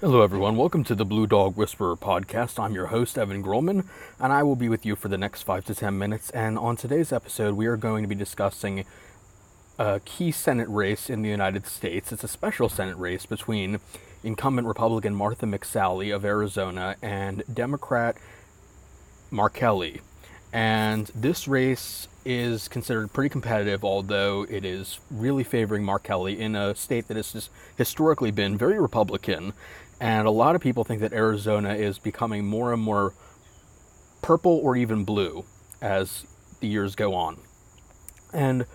Hello, everyone. Welcome to the Blue Dog Whisperer podcast. I'm your host, Evan Grollman, and I will be with you for the next five to ten minutes. And on today's episode, we are going to be discussing a key Senate race in the United States. It's a special Senate race between incumbent Republican Martha McSally of Arizona and Democrat Mark Kelly. And this race is considered pretty competitive, although it is really favoring Mark Kelly in a state that has historically been very Republican and a lot of people think that Arizona is becoming more and more purple or even blue as the years go on. And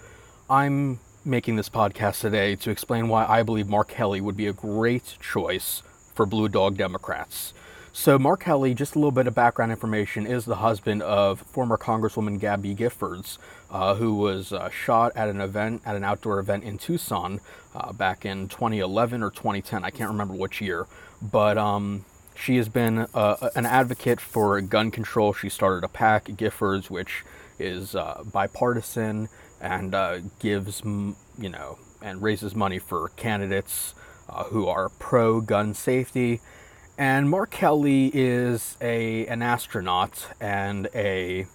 I'm making this podcast today to explain why I believe Mark Kelly would be a great choice for Blue Dog Democrats. So, Mark Kelly, just a little bit of background information, is the husband of former Congresswoman Gabby Giffords, uh, who was uh, shot at an event, at an outdoor event in Tucson uh, back in 2011 or 2010. I can't remember which year. But um, she has been uh, an advocate for gun control. She started a PAC, Giffords, which is uh, bipartisan and uh, gives, you know, and raises money for candidates who are pro gun safety and Mark Kelly is a an astronaut and a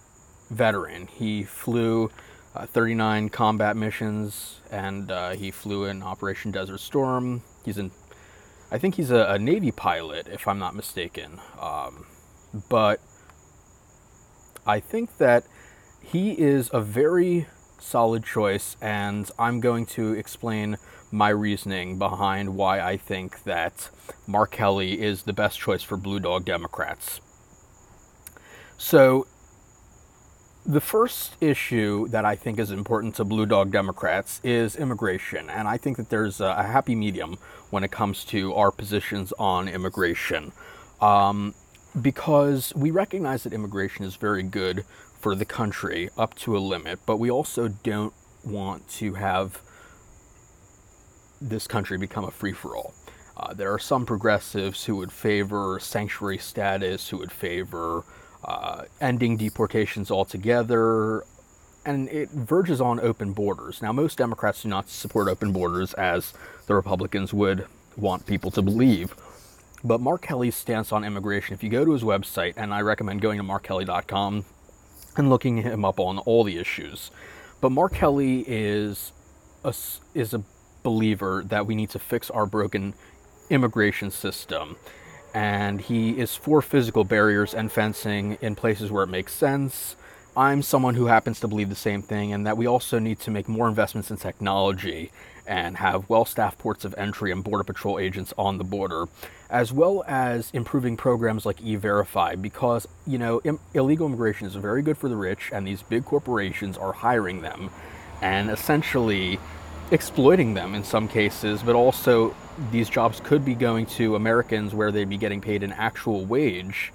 veteran. He flew uh, 39 combat missions, and uh, he flew in Operation Desert Storm. He's in, I think he's a, a Navy pilot, if I'm not mistaken. Um, but I think that he is a very solid choice, and I'm going to explain my reasoning behind why I think that Mark Kelly is the best choice for Blue Dog Democrats. So, the first issue that I think is important to Blue Dog Democrats is immigration, and I think that there's a, happy medium when it comes to our positions on immigration. Um, because we recognize that immigration is very good for the country up to a limit, but we also don't want to have this country become a free for all. Uh, there are some progressives who would favor sanctuary status, who would favor uh, ending deportations altogether, and it verges on open borders. Now, most Democrats do not support open borders as the Republicans would want people to believe. But Mark Kelly's stance on immigration, if you go to his website, and I recommend going to markkelly.com and looking him up on all the issues. But Mark Kelly is a, is a believer that we need to fix our broken immigration system. And he is for physical barriers and fencing in places where it makes sense. I'm someone who happens to believe the same thing, and that we also need to make more investments in technology and have well staffed ports of entry and Border Patrol agents on the border, as well as improving programs like E Verify, because, you know, Im- illegal immigration is very good for the rich, and these big corporations are hiring them and essentially exploiting them in some cases, but also these jobs could be going to Americans where they'd be getting paid an actual wage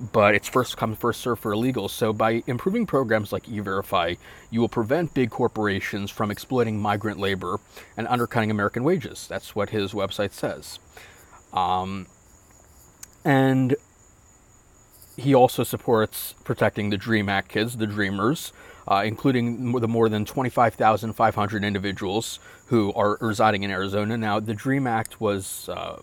but it's first come first serve for illegals. So by improving programs like E-Verify, you will prevent big corporations from exploiting migrant labor and undercutting American wages. That's what his website says. Um, and he also supports protecting the DREAM Act kids, the Dreamers, uh, including the more than 25,500 individuals who are residing in Arizona. Now, the DREAM Act was uh,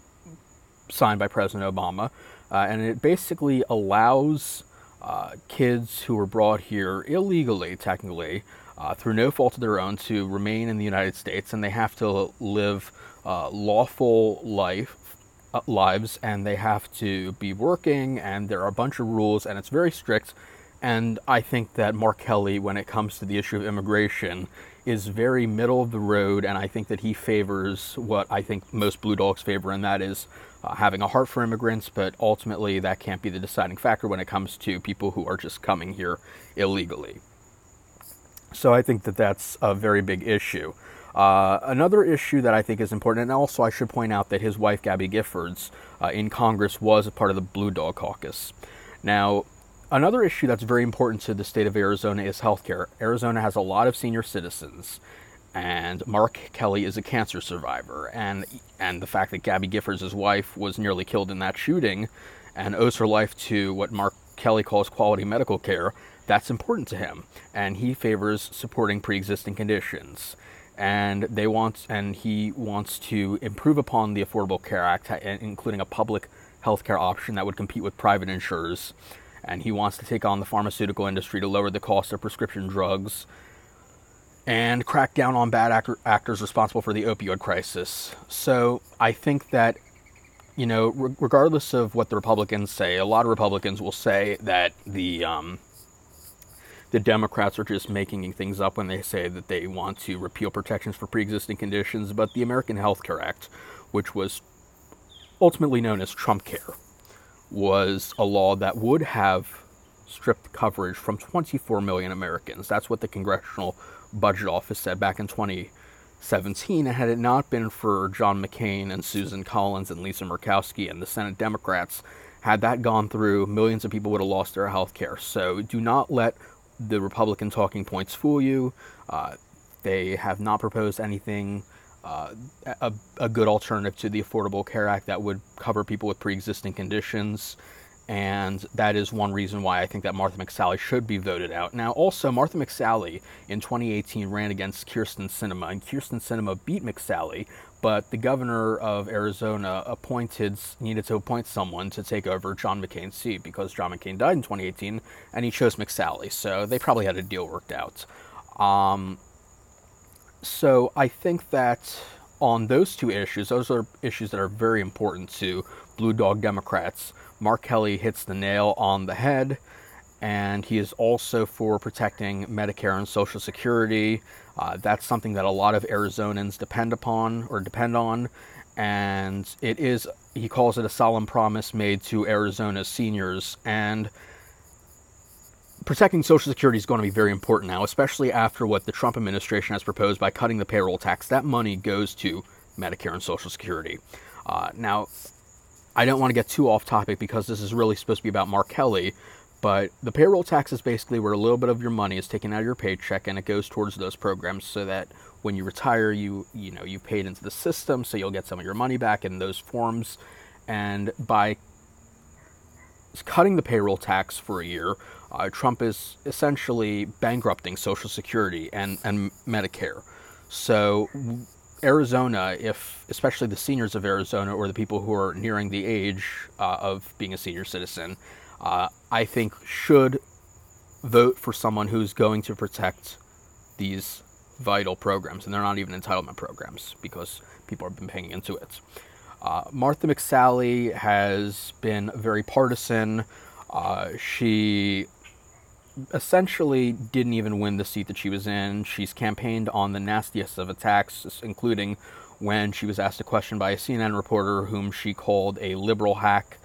signed by President Obama uh, and it basically allows uh, kids who were brought here illegally, technically, uh, through no fault of their own, to remain in the United States, and they have to live uh, lawful life uh, lives, and they have to be working, and there are a bunch of rules, and it's very strict. And I think that Mark Kelly, when it comes to the issue of immigration, is very middle of the road, and I think that he favors what I think most Blue Dogs favor, and that is uh, having a heart for immigrants, but ultimately that can't be the deciding factor when it comes to people who are just coming here illegally. So I think that that's a very big issue. Uh, another issue that I think is important, and also I should point out that his wife Gabby Giffords uh, in Congress was a part of the Blue Dog Caucus. Now, another issue that's very important to the state of Arizona is healthcare. Arizona has a lot of senior citizens, and Mark Kelly is a cancer survivor, and and the fact that Gabby Giffords, his wife, was nearly killed in that shooting, and owes her life to what Mark Kelly calls quality medical care, that's important to him, and he favors supporting pre-existing conditions. and they want and he wants to improve upon the Affordable Care Act, including a public healthcare option that would compete with private insurers. And he wants to take on the pharmaceutical industry to lower the cost of prescription drugs and crack down on bad actor, actors responsible for the opioid crisis. So I think that, you know, re- regardless of what the Republicans say, a lot of Republicans will say that the um, the Democrats are just making things up when they say that they want to repeal protections for pre-existing conditions. But the American Health Care Act, which was ultimately known as Trump Care, was a law that would have stripped coverage from 24 million Americans. That's what the Congressional Budget Office said back in 2017. And had it not been for John McCain and Susan Collins and Lisa Murkowski and the Senate Democrats, had that gone through, millions of people would have lost their health care. So do not let the Republican talking points fool you. Uh, they have not proposed anything, uh, a, a, good alternative to the Affordable Care Act that would cover people with pre existing conditions. And that is one reason why I think that Martha McSally should be voted out. Now, also, Martha McSally in 2018 ran against Kyrsten Sinema, and Kyrsten Sinema beat McSally, but the governor of Arizona appointed needed to appoint someone to take over John McCain's seat because John McCain died in 2018, and he chose McSally. So they probably had a deal worked out. Um, so I think that on those two issues, those are issues that are very important to Blue Dog Democrats. Mark Kelly hits the nail on the head, and he is also for protecting Medicare and Social Security. Uh, that's something that a lot of Arizonans depend upon or depend on, and it is, he calls it a solemn promise made to Arizona's seniors. And protecting Social Security is going to be very important now, especially after what the Trump administration has proposed by cutting the payroll tax. That money goes to Medicare and Social Security. Uh, now, I don't want to get too off topic because this is really supposed to be about Mark Kelly, but the payroll tax is basically where a little bit of your money is taken out of your paycheck and it goes towards those programs so that when you retire, you you know you paid into the system, so you'll get some of your money back in those forms. And by cutting the payroll tax for a year, uh, Trump is essentially bankrupting Social Security and, and Medicare. So Arizona, if especially the seniors of Arizona or the people who are nearing the age uh, of being a senior citizen, uh, I think should vote for someone who's going to protect these vital programs, and they're not even entitlement programs because people have been paying into it. Uh, Martha McSally has been very partisan. Uh, she essentially didn't even win the seat that she was in. She's campaigned on the nastiest of attacks, including when she was asked a question by a CNN reporter whom she called a liberal hack.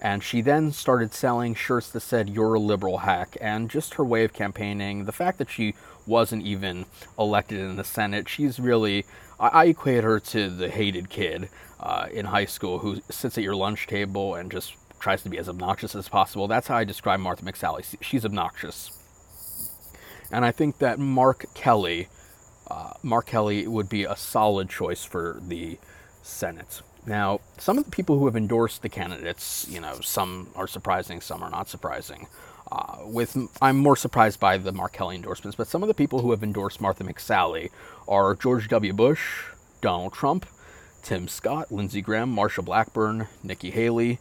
And she then started selling shirts that said, You're a liberal hack. And just her way of campaigning, the fact that she wasn't even elected in the Senate, she's really, I, I equate her to the hated kid uh, in high school who sits at your lunch table and just tries to be as obnoxious as possible. That's how I describe Martha McSally. She's obnoxious. And I think that Mark Kelly, uh, Mark Kelly would be a solid choice for the Senate. Now, some of the people who have endorsed the candidates, you know, some are surprising, some are not surprising. Uh, with I'm more surprised by the Mark Kelly endorsements, but some of the people who have endorsed Martha McSally are George W. Bush, Donald Trump, Tim Scott, Lindsey Graham, Marsha Blackburn, Nikki Haley,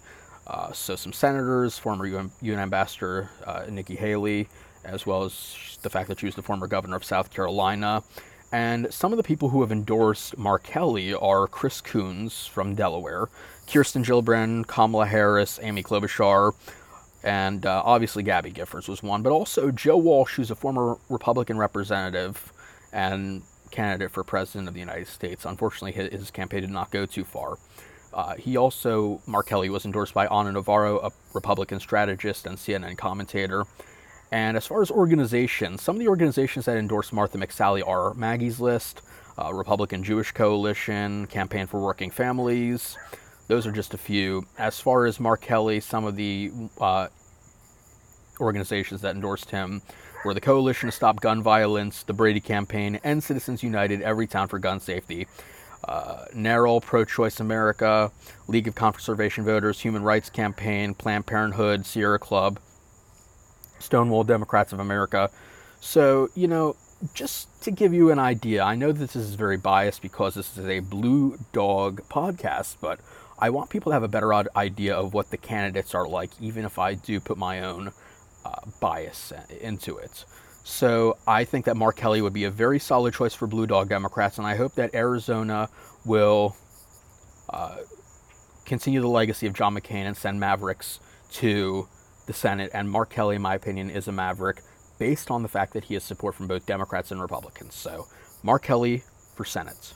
uh, so some senators, former UN, UN Ambassador uh, Nikki Haley, as well as the fact that she was the former governor of South Carolina. And some of the people who have endorsed Mark Kelly are Chris Coons from Delaware, Kirsten Gillibrand, Kamala Harris, Amy Klobuchar, and uh, obviously Gabby Giffords was one, but also Joe Walsh, who's a former Republican representative and candidate for president of the United States. Unfortunately, his, campaign did not go too far. Uh, he also, Mark Kelly, was endorsed by Ana Navarro, a Republican strategist and CNN commentator. And as far as organizations, some of the organizations that endorse Martha McSally are Maggie's List, uh, Republican Jewish Coalition, Campaign for Working Families. Those are just a few. As far as Mark Kelly, some of the uh, organizations that endorsed him were the Coalition to Stop Gun Violence, the Brady Campaign, and Citizens United Everytown for Gun Safety uh, Pro Choice America, League of Conservation Voters, Human Rights Campaign, Planned Parenthood, Sierra Club, Stonewall Democrats of America. So, you know, just to give you an idea, I know this is very biased because this is a Blue Dog podcast, but I want people to have a better idea of what the candidates are like, even if I do put my own uh, bias into it. So I think that Mark Kelly would be a very solid choice for Blue Dog Democrats, and I hope that Arizona will uh, continue the legacy of John McCain and send Mavericks to the Senate. And Mark Kelly, in my opinion, is a Maverick based on the fact that he has support from both Democrats and Republicans. So Mark Kelly for Senate.